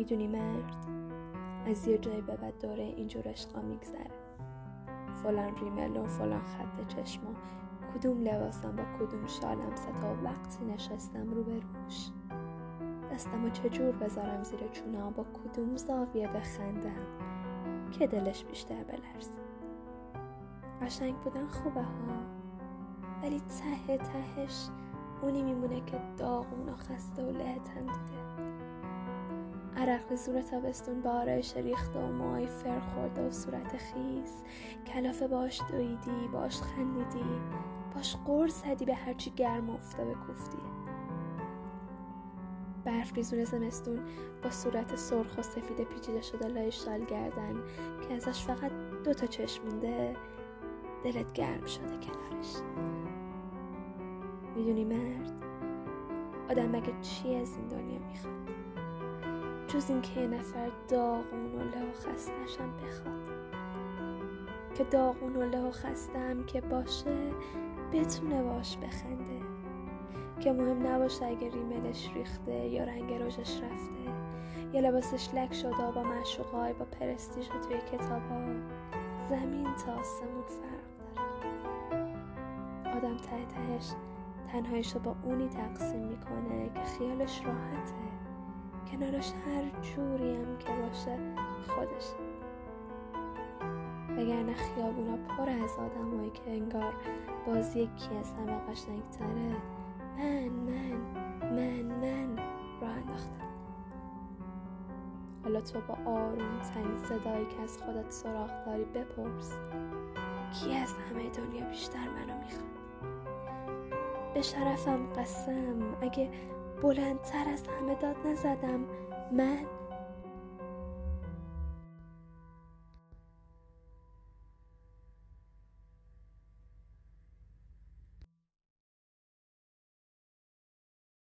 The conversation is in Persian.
می‌دونی مرد؟ از یه جایی به بعد داره اینجور عشقا میگذره. فلان ریمل و فلان خط چشما کدوم لباسم با کدوم شالم ستا وقتی نشستم رو به روش. دستم و چجور بذارم زیر چونا با کدوم زاویه بخندم که دلش بیشتر بلرز قشنگ بودن خوبه ها. ولی ته تهش اونی میمونه که داغون و خسته و له تندیده عرق زور تابستون با آرایش ریخته و موهای فر خورده و صورت خیز کلافه باش دویدی باش خندیدی باش قرص زدی به هرچی گرم افتاده کوفتی. برف ریزون زمستون با صورت سرخ و سفید پیچیده شده لای شال گردن که ازش فقط دو تا چشم مونده دلت گرم شده کنارش. می‌دونی مرد آدم مگه چی از این دنیا می‌خواد؟ جز اینکه یه نفر داغون و له و خستشم بخواد. که داغون و له و خستم که باشه بتونه باش بخنده. که مهم نباشه اگه ریملش ریخته یا رنگ رژش رفته. یا لباسش لک شده با معشوقای با پرستیژ توی کتابا زمین تا آسمون فرق داره. آدم ته تهش تنهایش با اونی تقسیم می‌کنه که خیالش راحته. کنارش هر جوری هم که باشه خودش. وگرنه خیابونا پر از آدمایی که انگار باز یکی از همه قشنگتره. من من من من راه انداختن حالا تو با آروم ترین صدایی که از خودت سراغ داری بپرس. کی از همه دنیا بیشتر منو می‌خواد؟ به شرفم قسم اگه بلندتر از همه داد نزدم. من